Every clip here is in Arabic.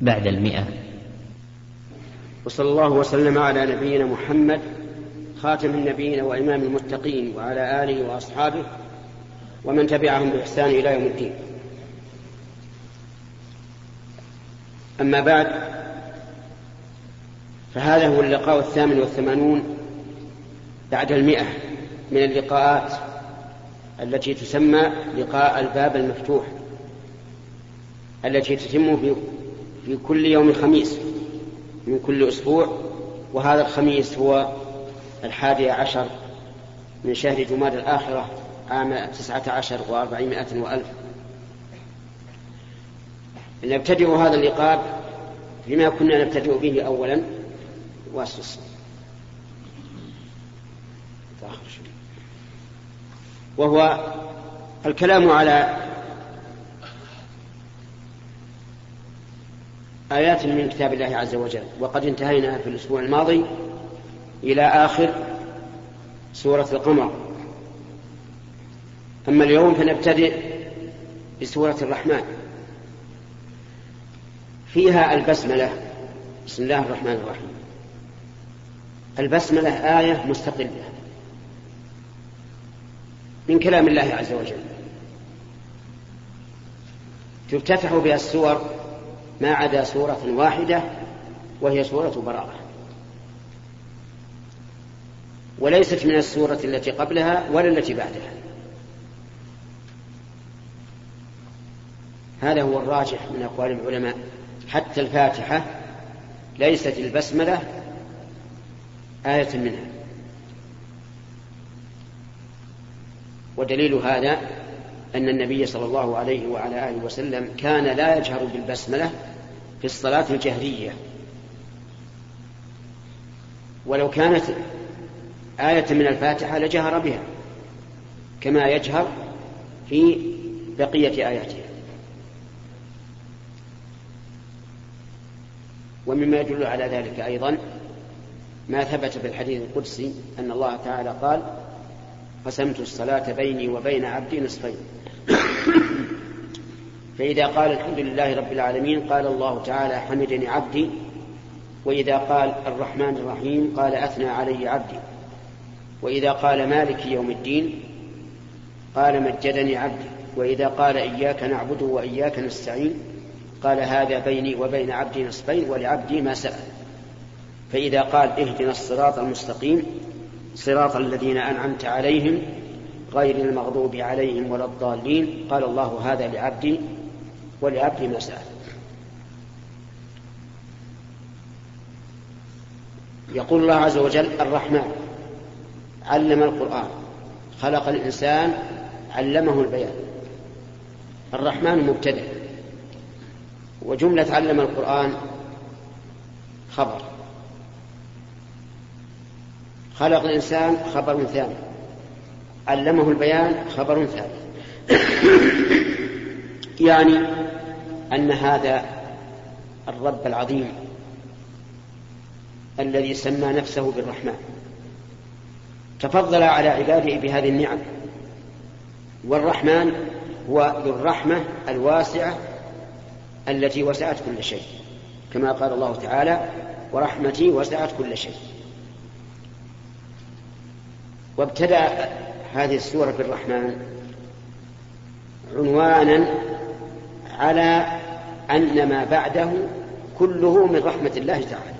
بعد المئة. وصلى الله وسلم على نبينا محمد خاتم النبيين وإمام المتقين وعلى آله وأصحابه ومن تبعهم بإحسان إلى يوم الدين. أما بعد فهذا هو اللقاء الثامن والثمانون بعد المئة من اللقاءات التي تسمى لقاء الباب المفتوح التي تتم في في كل يوم خميس من كل أسبوع وهذا الخميس هو الحادي عشر من شهر جماد الآخرة عام تسعة عشر وأربعمائة وألف. نبتدئ هذا اللقاء بما كنا نبتدئ به أولا. واسس وهو الكلام على آيات من كتاب الله عز وجل. وقد انتهينا في الأسبوع الماضي إلى آخر سورة القمر. أما اليوم فنبتدئ بسورة الرحمن. فيها البسملة. بسم الله الرحمن الرحيم. البسملة آية مستقلة. من كلام الله عز وجل. تفتتح بها السور ما عدا سورة واحدة وهي سورة براءة. وليست من السورة التي قبلها ولا التي بعدها. هذا هو الراجح من أقوال العلماء. حتى الفاتحة ليست البسملة آية منها. ودليل هذا أن النبي صلى الله عليه وعلى آله وسلم كان لا يجهر بالبسملة في الصلاة الجهرية. ولو كانت آية من الفاتحة لجهر بها كما يجهر في بقية آياتها. ومما يدل على ذلك أيضا ما ثبت في الحديث القدسي أن الله تعالى قال قسمت الصلاة بيني وبين عبدي نصفين فإذا قال الحمد لله رب العالمين قال الله تعالى حمدني عبدي وإذا قال الرحمن الرحيم قال أثنى علي عبدي. وإذا قال مالك يوم الدين قال مجدني عبدي. وإذا قال إياك نعبد وإياك نستعين قال هذا بيني وبين عبدي نصفين ولعبدي ما سأل. فإذا قال اهدنا الصراط المستقيم صراط الذين أنعمت عليهم غير المغضوب عليهم ولا الضالين قال الله هذا لعبدي ولعبدي ما سأل. يقول الله عز وجل الرحمن علم القرآن خلق الإنسان علمه البيان. الرحمن مبتدأ وجملة علم القرآن خبر. خلق الإنسان خبر ثاني. علمه البيان خبر ثالث يعني أن هذا الرب العظيم الذي سمى نفسه بالرحمن تفضل على عباده بهذه النعم والرحمن هو ذو الرحمة الواسعة التي وسعت كل شيء كما قال الله تعالى ورحمتي وسعت كل شيء. وابتدأ هذه السورة بالرحمن عنوانا على أن ما بعده كله من رحمة الله تعالى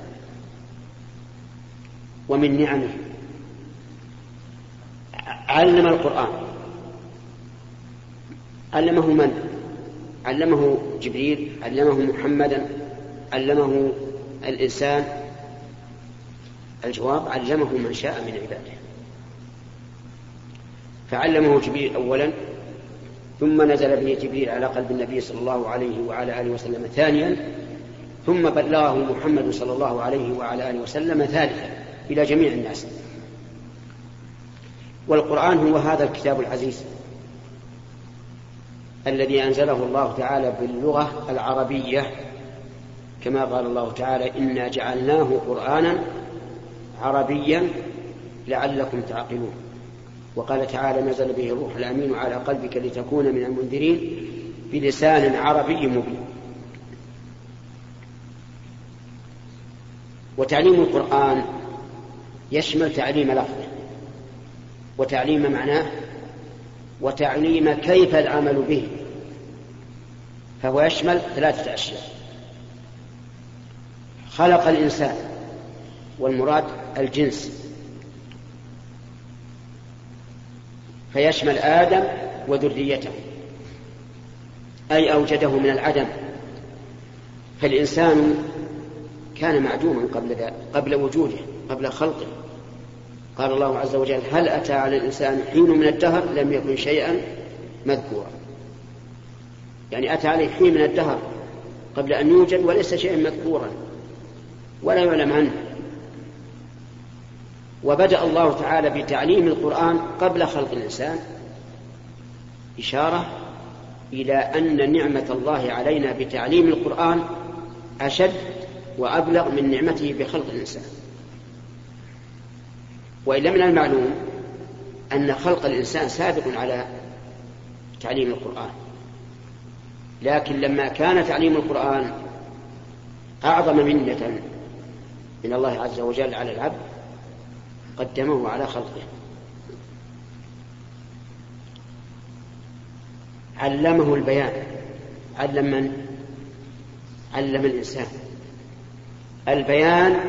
ومن نعمه. علم القرآن. علمه من؟ علمه جبريل علمه محمدا علمه الإنسان. الجواب علمه من شاء من عباده. فعلمه جبريل أولا ثم نزل به جبريل على قلب النبي صلى الله عليه وعلى آله وسلم ثانيا ثم بلغه محمد صلى الله عليه وعلى آله وسلم ثالثا إلى جميع الناس. والقرآن هو هذا الكتاب العزيز الذي أنزله الله تعالى باللغة العربية. كما قال الله تعالى إنا جعلناه قرآنا عربيا لعلكم تعقلون. وقال تعالى نزل به الروح الأمين على قلبك لتكون من المنذرين بلسان عربي مبين. وتعليم القرآن يشمل تعليم لفظه وتعليم معناه وتعليم كيف العمل به فهو يشمل ثلاثة أشياء. خلق الإنسان والمراد الجنس. فيشمل آدم وذريته. أي أوجده من العدم. فالإنسان كان معدوما قبل قبل وجوده قبل خلقه. قال الله عز وجل هل أتى على الإنسان حين من الدهر؟ لم يكن شيئا مذكورا. يعني أتى عليه حين من الدهر قبل أن يوجد وليس شيئا مذكورا. ولا يعلم عنه. وبدأ الله تعالى بتعليم القرآن قبل خلق الإنسان إشارة إلى أن نعمة الله علينا بتعليم القرآن أشد وأبلغ من نعمته بخلق الإنسان. وإلا من المعلوم أن خلق الإنسان سابق على تعليم القرآن. لكن لما كان تعليم القرآن أعظم منة من الله عز وجل على العبد قدمه على خلقه. علمه البيان. علم من؟ علم الإنسان. البيان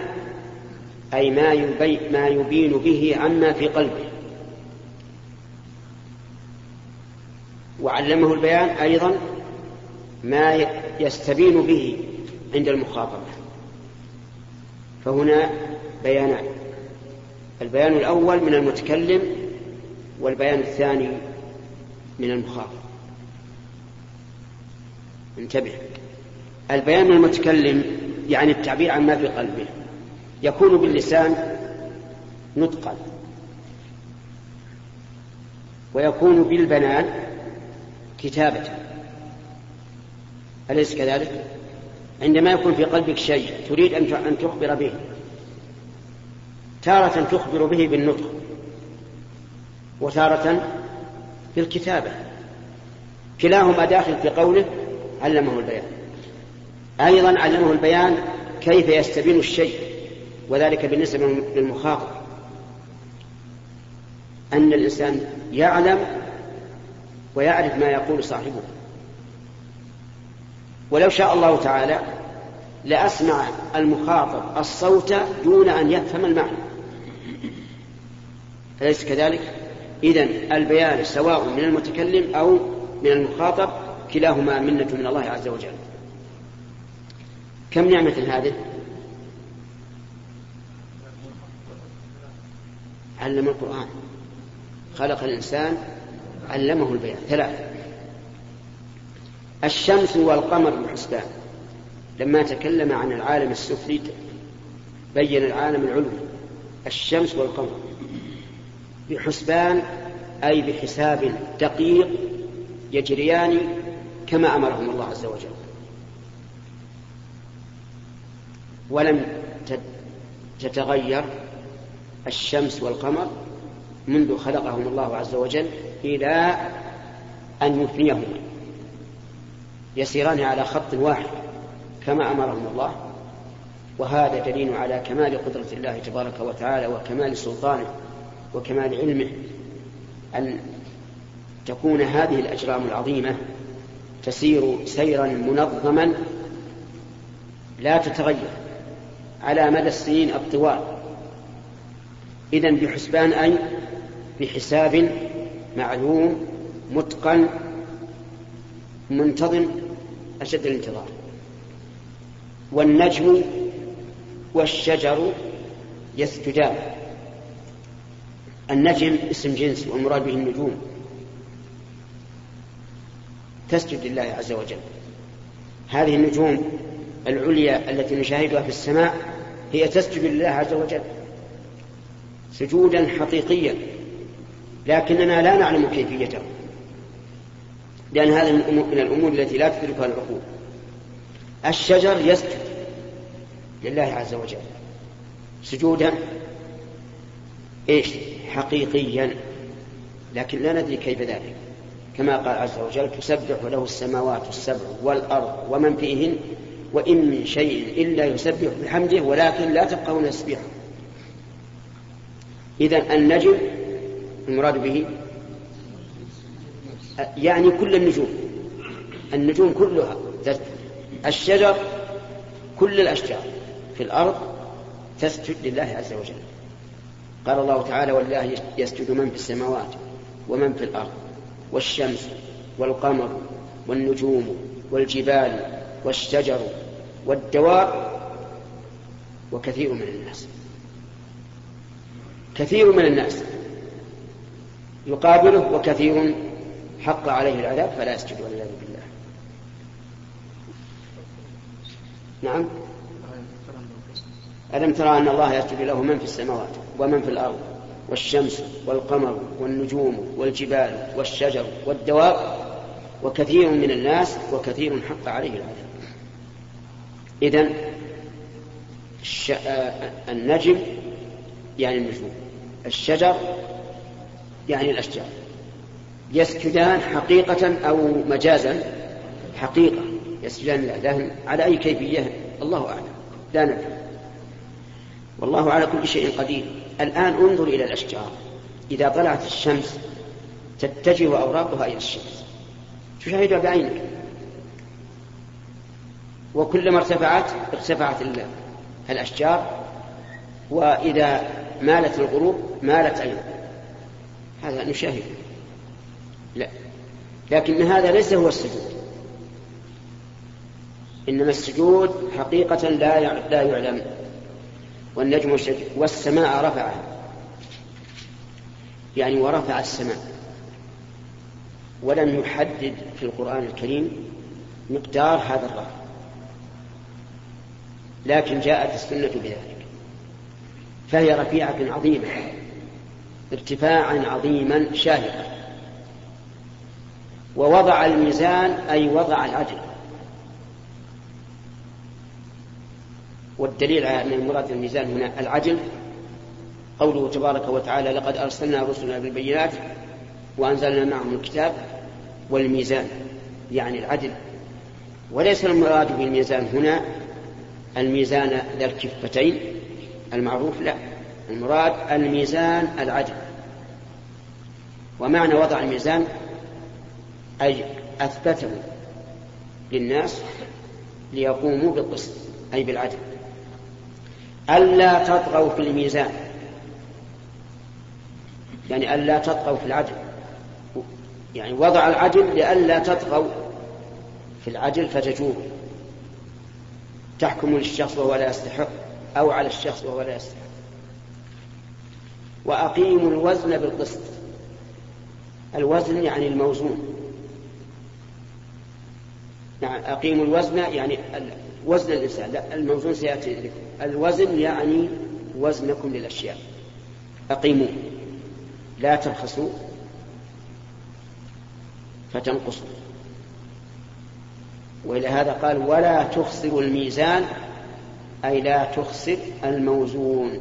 أي ما, يبي ما يبين به عما في قلبه. وعلمه البيان أيضا ما يستبين به عند المخاطبة. فهنا بيانان. البيان الأول من المتكلم والبيان الثاني من المخاطب. انتبه. البيان من المتكلم يعني التعبير عن ما في قلبه. يكون باللسان نطقا. ويكون بالبنان كتابة. أليس كذلك؟ عندما يكون في قلبك شيء تريد أن تخبر به. تارة تخبر به بالنطق وتارة بالكتابة. كلاهما داخل في قوله علمه البيان. أيضا علمه البيان كيف يستبين الشيء وذلك بالنسبة للمخاطب. أن الإنسان يعلم ويعرف ما يقول صاحبه. ولو شاء الله تعالى لأسمع المخاطب الصوت دون أن يفهم المعنى. أليس كذلك؟ إذن البيان سواء من المتكلم أو من المخاطب كلاهما منة من الله عز وجل. كم نعمة هذه؟ علم القرآن. خلق الإنسان علمه البيان. ثلاثة. الشمس والقمر بالحسبان لما تكلم عن العالم السفلي بين العالم العلوي. الشمس والقمر. بحسبان أي بحساب دقيق يجريان كما أمرهم الله عز وجل. ولم تتغير الشمس والقمر منذ خلقهم الله عز وجل إلى أن يفنيهما يسيران على خط واحد كما أمرهم الله وهذا دليل على كمال قدرة الله تبارك وتعالى وكمال سلطانه. وكمال علمه أن تكون هذه الأجرام العظيمة تسير سيرا منظما لا تتغير على مدى السنين الطوال. إذن بحسبان أي بحساب معلوم متقن منتظم أشد الانتظار. والنجم والشجر يسجدان. النجم اسم جنس والمراد به النجوم. تسجد لله عز وجل. هذه النجوم العليا التي نشاهدها في السماء هي تسجد لله عز وجل. سجودا حقيقيا. لكننا لا نعلم كيفيته. لأن هذا من الأمور التي لا تدركها العقول. الشجر يسجد لله عز وجل. سجودا إيش؟ حقيقيا. لكن لا ندري كيف ذلك. كما قال عز وجل تسبح له السماوات السبع والأرض ومن فيهن وإن من شيء إلا يسبح بحمده ولكن لا تفقهون تسبيحه. إذا النجم المراد به يعني كل النجوم. النجوم كلها. الشجر كل الأشجار في الأرض تسجد لله عز وجل. قال الله تعالى ولله يسجد من في السماوات ومن في الأرض والشمس والقمر والنجوم والجبال والشجر والدواب وكثير من الناس. كثير من الناس يقابله وكثير حق عليه العذاب فلا يسجد والعياذ بالله. نعم. ألم ترى أن الله يسجد له من في السماوات ومن في الأرض؟ والشمس والقمر والنجوم والجبال والشجر والدواب وكثير من الناس وكثير حق عليه العذاب إذن النجم يعني النجوم الشجر يعني الأشجار. يسجدان حقيقة أو مجازا؟ حقيقة. يسجدان لله على أي كيفية؟ الله أعلم. لا ندري والله على كل شيء قدير. الآن انظر إلى الأشجار. إذا طلعت الشمس تتجه أوراقها إلى الشمس. تشاهدها بعينك. وكلما ارتفعت ارتفعت الأشجار وإذا مالت الغروب مالت أيضا. هذا نشاهد. لا. لكن هذا ليس هو السجود. إنما السجود حقيقة لا يعلم. والنجم والسماء رفعها يعني ورفع السماء. ولم يحدد في القرآن الكريم مقدار هذا الرفع. لكن جاءت السنة بذلك. فهي رفيعة عظيمة. ارتفاعا عظيما شاهقا ووضع الميزان أي وضع العدل والدليل على أن المراد الميزان هنا العدل قوله تبارك وتعالى لقد أرسلنا رسلنا بالبينات وأنزلنا معهم الكتاب والميزان. يعني العدل. وليس المراد بالميزان هنا الميزان ذا الكفتين المعروف لا. المراد الميزان العدل. ومعنى وضع الميزان أي أثبته للناس ليقوموا بالقسط أي بالعدل. ألا تطغوا في الميزان. يعني ألا تطغوا في العدل. يعني وضع العدل لئلا تطغوا في العدل فتجور تحكم للشخص وهو لا يستحق أو على الشخص وهو لا يستحق. وأقيموا الوزن بالقسط. الوزن يعني الموزون. نعم أقيموا الوزن يعني وزن الإنسان لا الموزون سيأتي لكم الوزن يعني وزنكم للأشياء. أقيموا. لا تبخسوا فتنقصوا. وإلى هذا قال ولا تخسروا الميزان أي لا تخسر الموزون.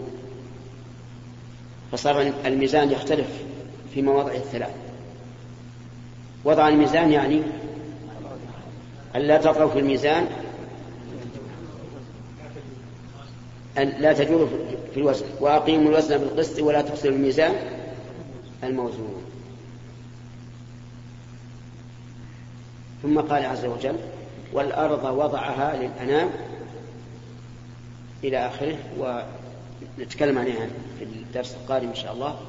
فصار الميزان يختلف في مواضع الثلاث. وضع الميزان يعني ألا تطغوا في الميزان. أن لا تجوروا في الوزن. وأقيموا الوزن بالقسط ولا تخسروا الميزان. الموزون. ثم قال عز وجل والأرض وضعها للأنام إلى آخره. ونتكلم عليها في الدرس القادم إن شاء الله.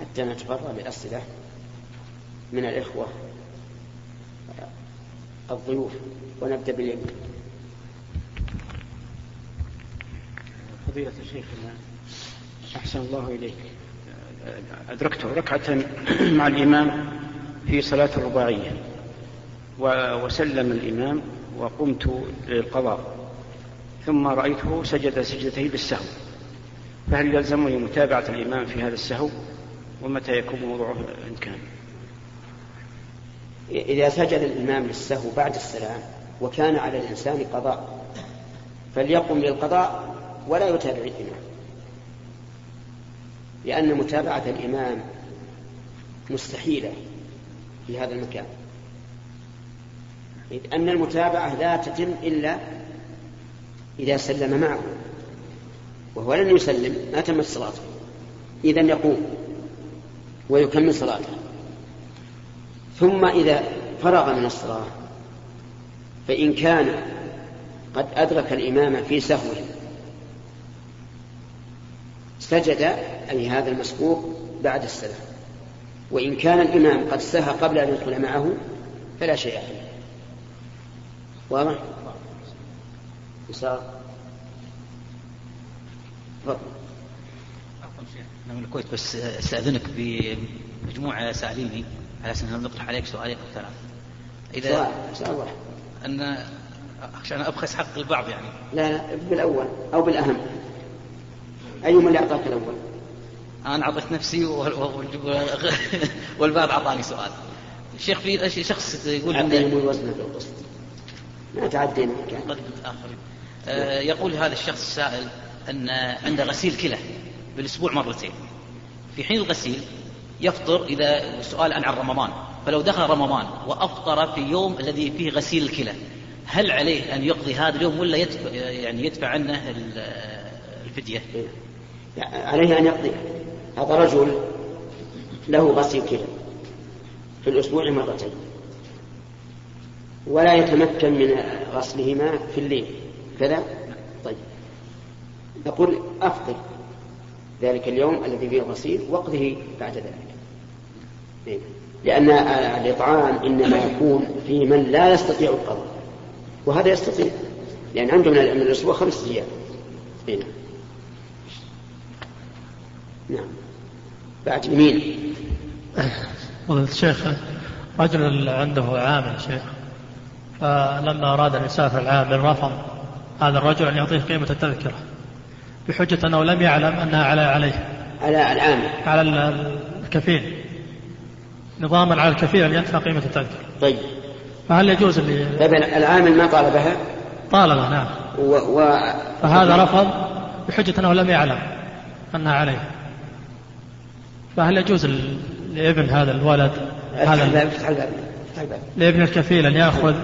حتى نتفرغ بالأسئلة من الإخوة. الضيوف ونبدأ باليمين فضيلة الشيخ أحسن الله إليك. أدركت ركعة مع الإمام في صلاة الرباعية وسلم الإمام وقمت للقضاء ثم رأيته سجد سجدتين بالسهو. فهل يلزمني متابعة الإمام في هذا السهو؟ ومتى يكون موضوعه إن كان؟ إذا سجد الإمام للسهو بعد السلام وكان على الإنسان قضاء فليقم للقضاء ولا يتابع الإمام. لأن متابعة الإمام مستحيلة في هذا المكان. إذ أن المتابعة لا تتم إلا إذا سلم معه وهو لن يسلم ما تمت صلاته. إذا يقوم ويكمل صلاته. ثم إذا فرغ من الصلاة فإن كان قد أدرك الإمام في سهوه سجد أي هذا المسبوق بعد السلام. وإن كان الإمام قد سهى قبل أن يدخل معه فلا شيء عليه واضح؟ يسار تفضل. من الكويت بس أستأذنك بمجموعة ساليني على أساس أنهم نقترح عليك سؤالين أو ثلاث إذا سؤال واحد. أن عشان أبخس حق البعض يعني. لا لا بالأول أو بالأهم. أيهما اللي أعطاك الأول؟ أنا أعطيت نفسي والبعض أعطاني سؤال. الشيخ في شخص يقول عدي الوزن في القسط ما تعدينا آه يقول هذا الشخص السائل أن عنده غسيل كلى بالأسبوع مرتين. في حين الغسيل يفطر إذا سؤال عن رمضان. فلو دخل رمضان وأفطر في يوم الذي فيه غسيل الكلى هل عليه أن يقضي هذا اليوم ولا يدفع يعني يدفع عنه الفدية؟ عليه أن يقضي. هذا رجل له غسيل كلى في الأسبوع مرتين. ولا يتمكن من غسلهما في الليل. كذا؟ طيب. نقول أفضل ذلك اليوم الذي فيه الغسيل وقضه بعد ذلك. لأن الإطعام إنما يكون في من لا يستطيع القضاء وهذا يستطيع لأن عنده من الأسبوع خمس أيام. هنا إيه. نعم. بعد يمين. الشيخ رجل عنده عامل شيخ فلما أراد أن يسافر العامل رفض هذا الرجل أن يعطيه قيمة التذكرة بحجة أنه لم يعلم أنها على عليه. على العامل. على الكفيل. نظاما على الكفيل أن يدفع قيمة التذكرة طيب. فهل يجوز اللي طيب العامل ما طالبها؟ طالبها نعم. و... و... فهذا رفض بحجة أنه لم يعلم أنها عليه. فهل يجوز لابن هذا الولد هذا لابن الكفيل أن يأخذ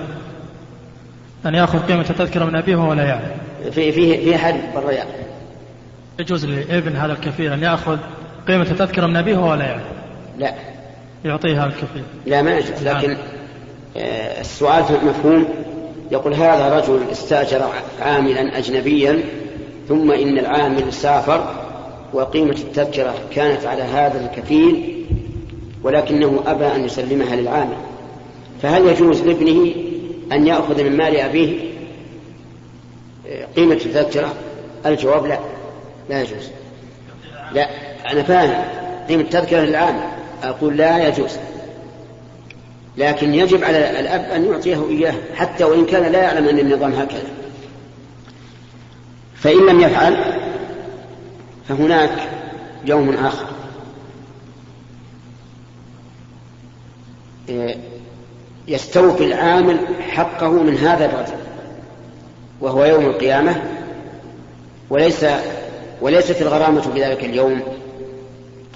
أن يأخذ قيمة التذكرة من أبيه وهو لا يعلم. في في في أحد بالرياض يجوز لابن هذا الكفيل أن يأخذ قيمة التذكرة من أبيه وهو لا يعلم. لا. يعطيه هذا الكفيل. لا ما يجوز لكن آه السؤال مفهوم يقول هذا رجل استأجر عاملا أجنبيا ثم إن العامل سافر وقيمة التذكرة كانت على هذا الكفيل ولكنه أبى أن يسلمها للعامل. فهل يجوز لابنه أن يأخذ من مال أبيه قيمة التذكرة؟ الجواب لا لا يجوز. لا أنا فاهم قيمة التذكرة للعامل. أقول لا يجوز. لكن يجب على الأب أن يعطيه إياه حتى وإن كان لا يعلم أن النظام هكذا. فإن لم يفعل فهناك يوم آخر. يستوفي العامل حقه من هذا الرجل وهو يوم القيامة وليس وليست الغرامة في ذلك اليوم.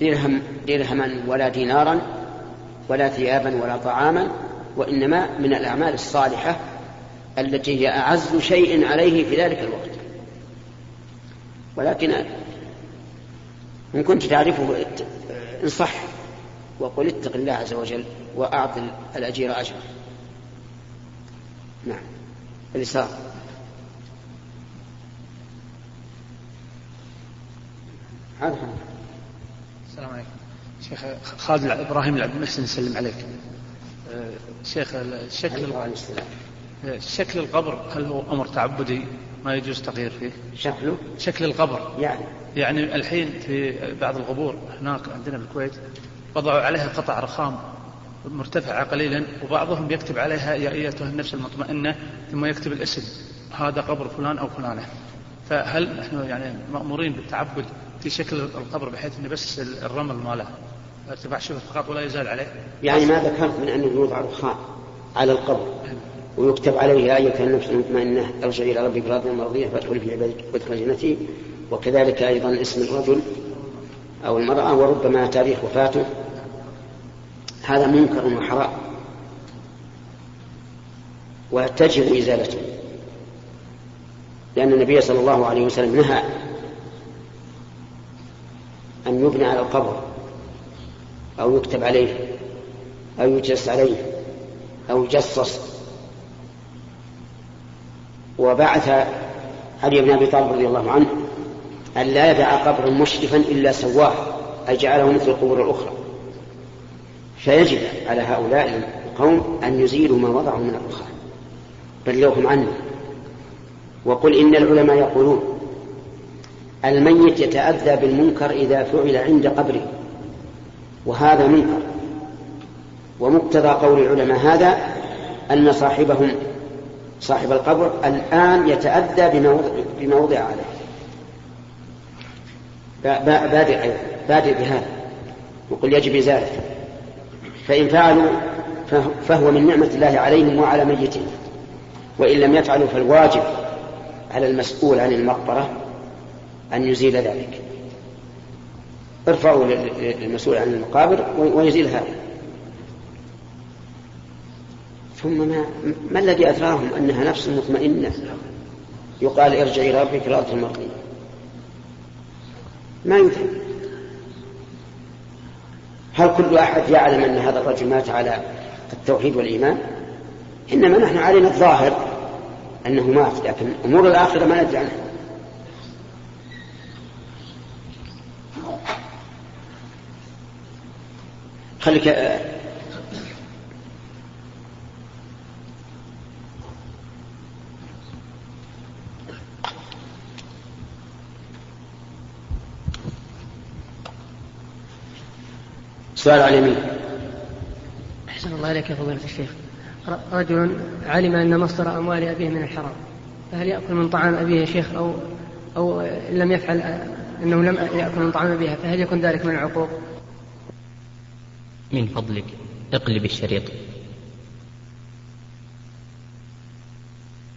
درهم درهما ولا دينارا ولا ثيابا ولا طعاما وإنما من الأعمال الصالحة التي هي أعز شيء عليه في ذلك الوقت. ولكن إن كنت تعرفه انصح وقل اتق الله عز وجل وأعط الأجير أجره نعم. اليسار هذا السلام عليكم. شيخ خالد إبراهيم العبد المحسن يسلم عليك. أه، شيخ شكل شكل القبر هل هو أمر تعبدي ما يجوز تغيير فيه؟ شكله؟ شكل القبر. يعني؟ يعني الحين في بعض القبور هناك عندنا بالكويت وضعوا عليها قطع رخام مرتفعة قليلا وبعضهم يكتب عليها يا أيتها النفس المطمئنة ثم يكتب الاسم هذا قبر فلان أو فلانة. فهل نحن يعني مأمورين بالتعبد في شكل القبر بحيث أن بس الرمل ماله. ارتفاع شبه فقط ولا يزال عليه. يعني ما ذكرت من أنه يوضع رخام على القبر ويكتب عليه يا أيتها النفس المطمئنة ارجعي إلى ربك راضية مرضية فادخلي في عبادك وادخل جنتي. وكذلك أيضا اسم الرجل أو المرأة وربما تاريخ وفاته. هذا منكر وحرام. وتجب إزالته. لأن النبي صلى الله عليه وسلم نهى أن يبنى على القبر أو يكتب عليه أو يجلس عليه أو يجصص. وبعث علي بن أبي طالب رضي الله عنه أن لا يدع قبرا مشرفا إلا سواه أي جعله مثل القبور الأخرى. فيجب على هؤلاء القوم أن يزيلوا ما وضعوا من الرخاء. بلغهم عنه. وقل إن العلماء يقولون الميت يتأذى بالمنكر إذا فعل عند قبره وهذا منكر. ومقتضى قول العلماء هذا أن صاحبهم صاحب القبر الآن يتأذى بما وضع عليه. بادئ بادئ بهذا وقل يجب إزالته فإن فعلوا فهو من نعمة الله عليهم وعلى ميتهم. وإن لم يفعلوا فالواجب على المسؤول عن المقبرة أن يزيل ذلك. ارفعوا للمسؤول عن المقابر ويزيل هذا. ثم ما, ما الذي أثراهم أنها نفس مطمئنة؟ يقال ارجعي ربك راضة المرضية ما يفهم. هل كل أحد يعلم أن هذا الرجل مات على التوحيد والإيمان؟ إنما نحن علينا الظاهر أنه مات لكن أمور الآخرة ما ندري عنها. خليك سؤال على اليمين. أحسن الله إليك يا فضيلة الشيخ. رجل علم أن مصدر أموال أبيه من الحرام. فهل يأكل من طعام أبيه يا شيخ؟ أو أو لم يفعل أنه لم يأكل من طعام أبيها. فهل يكون ذلك من العقوق؟ من فضلك. اقلب الشريط.